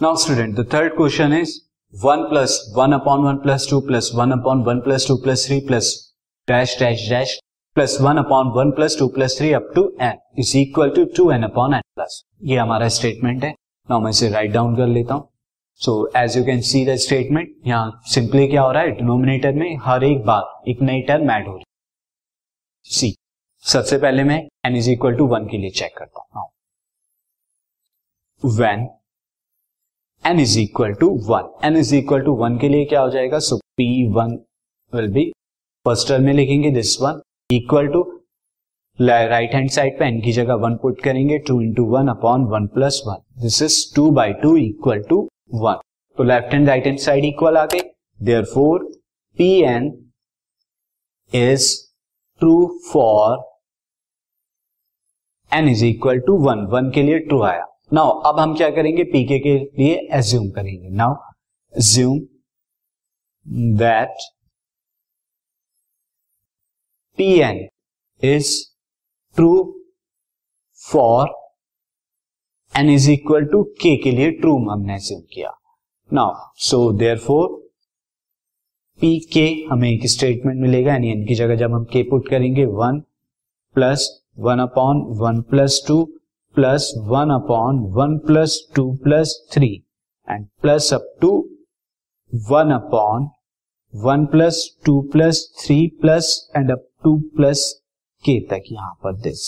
Now student the third question is one plus one upon one plus two plus one upon one plus two plus three plus dash dash dash plus one upon one plus two plus three up to n is equal to two n upon n plus ये हमारा statement है। Now मैं इसे write down कर लेता हूँ। So as you can see the statement यहाँ simply क्या हो रहा है? डिनोमिनेटर में हर एक बार एक नई टर्म ऐड हो रही है। सी सबसे पहले मैं n is equal to one के लिए चेक करता हूँ। When n is equal to one n is equal to one के लिए क्या हो जाएगा? So p one will be first term में लिखेंगे this one equal to right hand side पे एन की जगह वन पुट करेंगे two into one upon one plus one this is two by two equal to one तो left hand right hand side equal आ गई therefore p n is true for n is equal to one one के लिए true आया। Now अब हम क्या करेंगे? पीके के लिए एज्यूम करेंगे. Now assume that p n is true for n is equal to k के लिए ट्रू हमने एज्यूम किया. Now so therefore p k हमें एक स्टेटमेंट मिलेगा. यानी एन की जगह जब हम के पुट करेंगे one plus one upon one plus two plus one upon one plus two plus three and plus up to one upon one plus two plus three plus and up to plus k तक यहाँ पर this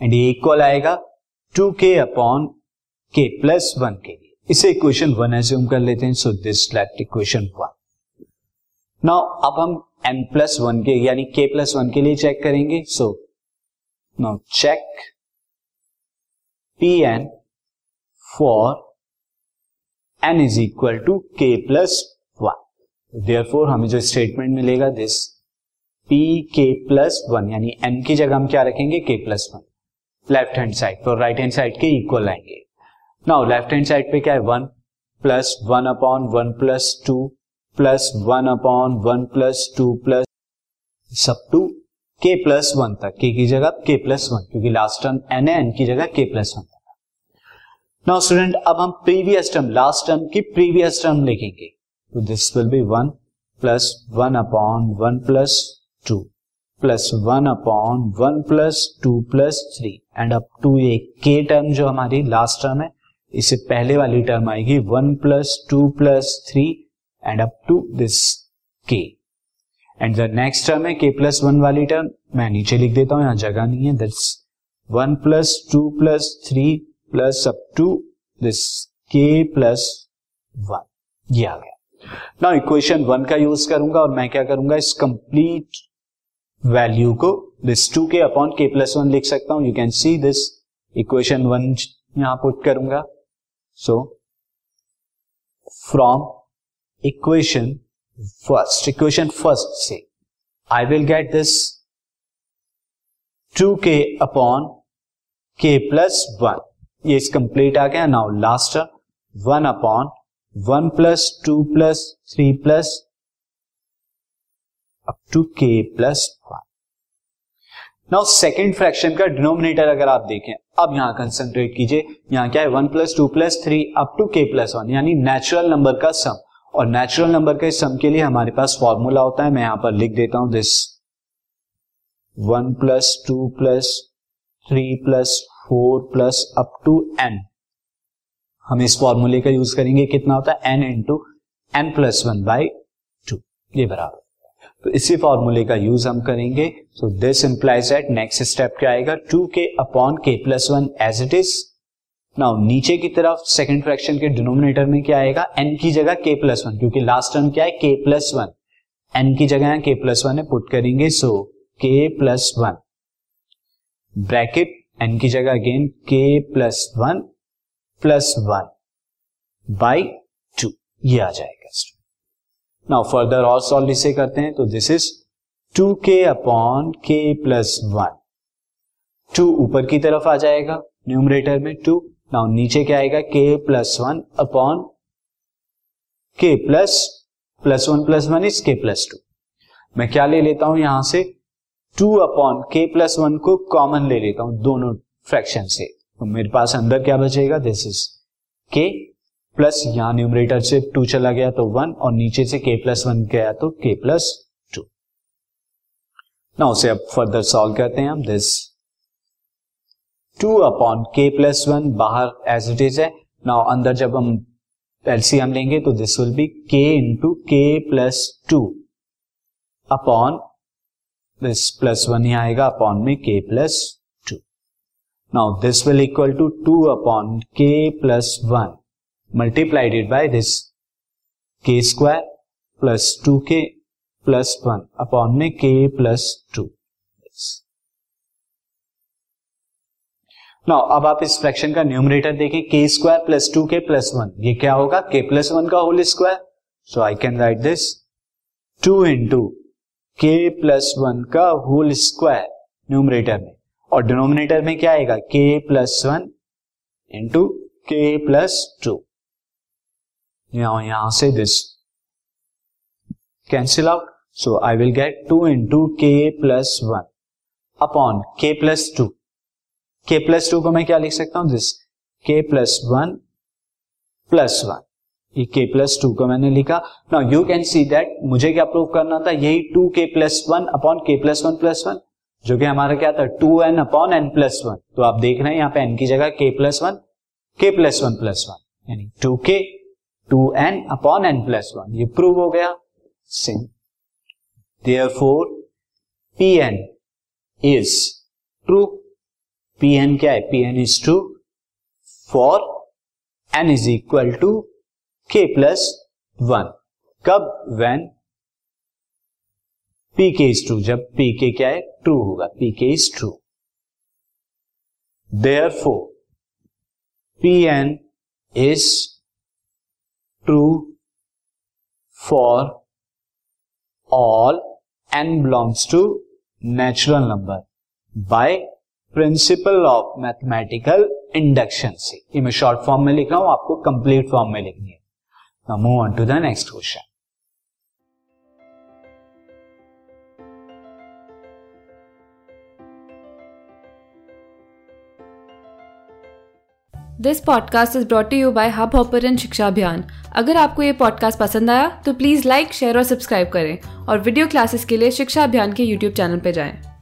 and ये equal आएगा two k upon k plus one के लिए इसे equation one assume कर लेते हैं so this left equation one now अब हम एन प्लस वन के, यानी के प्लस वन के लिए चेक करेंगे so now check p n for n is equal to k plus one therefore four हमें जो स्टेटमेंट मिलेगा this p k plus one यानी एन की जगह हम क्या रखेंगे? K plus one left hand side पर राइट हैंड साइड के इक्वल आएँगे। नाउ लेफ़्ट हैंड साइड पे क्या है? One plus one upon one plus two plus one upon one plus two plus सब टू के प्लस वन तक। K की जगह के प्लस वन क्योंकि लास्ट टर्म एन एन की जगह के प्लस वन तक। नाउ स्टूडेंट अब हम प्रीवियस टर्म लास्ट टर्म की प्रीवियस टर्म लिखेंगे। तो this will be one plus one upon one plus two plus one upon one plus two plus three and up to ये k term जो हमारी last term है, इससे पहले वाली टर्म आएगी one plus two plus three and up to this k and the next term है k plus one वाली टर्म मैं नीचे लिख देता हूँ, यहाँ जगह नहीं है। That's one plus two plus three plus up to this k plus one ये आ गया। ना इक्वेशन वन का यूज़ करूँगा और मैं क्या करूँगा, इस कंप्लीट वैल्यू को this two k upon k plus one लिख सकता हूँ। You can see this equation one यहाँ पुट करूँगा। So from equation first equation first से I will get this two k upon k plus one ये इस complete आ गया now last one upon one plus two plus three plus up to k plus one now second fraction का denominator अगर आप देखें, अब यहाँ कंसेंट्रेट कीजिए, यहाँ क्या है one plus two plus three up to k plus one यानी नेचुरल नंबर का सम और नेचुरल नंबर के सम के लिए हमारे पास फॉर्मूला होता है। मैं यहाँ पर लिख देता हूँ this one plus two plus three plus four plus up to n हम इस फॉर्मूले का यूज़ करेंगे। कितना होता है? N into n plus one by two ये बराबर। तो इसी फॉर्मूले का यूज़ हम करेंगे। So this implies at next step क्या आएगा? Two k upon k plus one as it is now नीचे की तरफ़ सेकंड फ्रैक्शन के डिनोमिनेटर में क्या आएगा? एन की जगह के प्लस वन क्योंकि लास्ट टर्म क्या है? के प्लस वन एन की जगह के प्लस वन है पुट करेंगे सो के प्लस वन ब्रैकेट एन की जगह again k plus one plus one by two ये आ जाएगा नाउ फर्दर और सॉल्व इसे करते हैं तो this is two k upon k plus one two ऊपर की तरफ़ आ जाएगा न्यूमरेटर में टू नाउ नीचे क्या आएगा? K plus one upon k plus plus one plus one is k plus two मैं क्या ले लेता हूँ यहाँ से? Two upon k plus one को कॉमन ले लेता हूँ दोनों फ्रैक्शन से। तो मेरे पास अंदर क्या बचेगा? दिस इज़ के प्लस यहाँ न्यूमरेटर से टू चला गया तो वन और नीचे से के प्लस वन गया तो के प्लस टू ना उसे अब फर्दर सॉल्व करते हैं हम। This two upon k plus one बाहर एज इट इज़ है। नाउ अंदर जब हम एलसीएम लेंगे तो this will be k into k plus two upon this plus one ही आएगा अपॉन में k plus two now this will equal to two upon k plus one multiplied by this k square plus two k plus one upon में के plus two now अब आप इस fraction का numerator देखें k square plus two k plus one ये क्या होगा? के प्लस वन का whole square so I can write this two into k plus one का होल स्क्वायर न्यूमरेटर में. और डिनोमिनेटर में क्या आएगा? K plus one into k plus two यहाँ से this cancel out so I will get two into k plus one upon k plus two k plus two को मैं क्या लिख सकता हूँ? दिस के प्लस वन प्लस वन ये के प्लस टू को मैंने लिखा। Now you can see that मुझे क्या प्रूव करना था? यही two k plus one upon k plus one plus one जो कि हमारा क्या था? Two n upon n plus one तो आप देख रहे हैं यहाँ पे एन की जगह k plus one k plus one plus one यानी two k two n upon n plus one ये प्रूव हो गया। Since therefore p n is true p n क्या है? P n is true for n is equal to k plus one कब? When p k is true जब P k क्या है? True होगा। P k is true therefore p n is true for all n belongs to natural number by principle of mathematical induction से ये मैं short form में लिख रहा हूँ, आपको कंप्लीट फॉर्म में लिखनी है। Move on to the next question this podcast is brought you by hub hopper शिक्षा अभियान अगर आपको ये पॉडकास्ट पसंद आया तो प्लीज़ लाइक शेयर और सब्सक्राइब करें। और वीडियो क्लासेस के लिए शिक्षा अभियान के यूट्यूब चैनल पर जाएँ।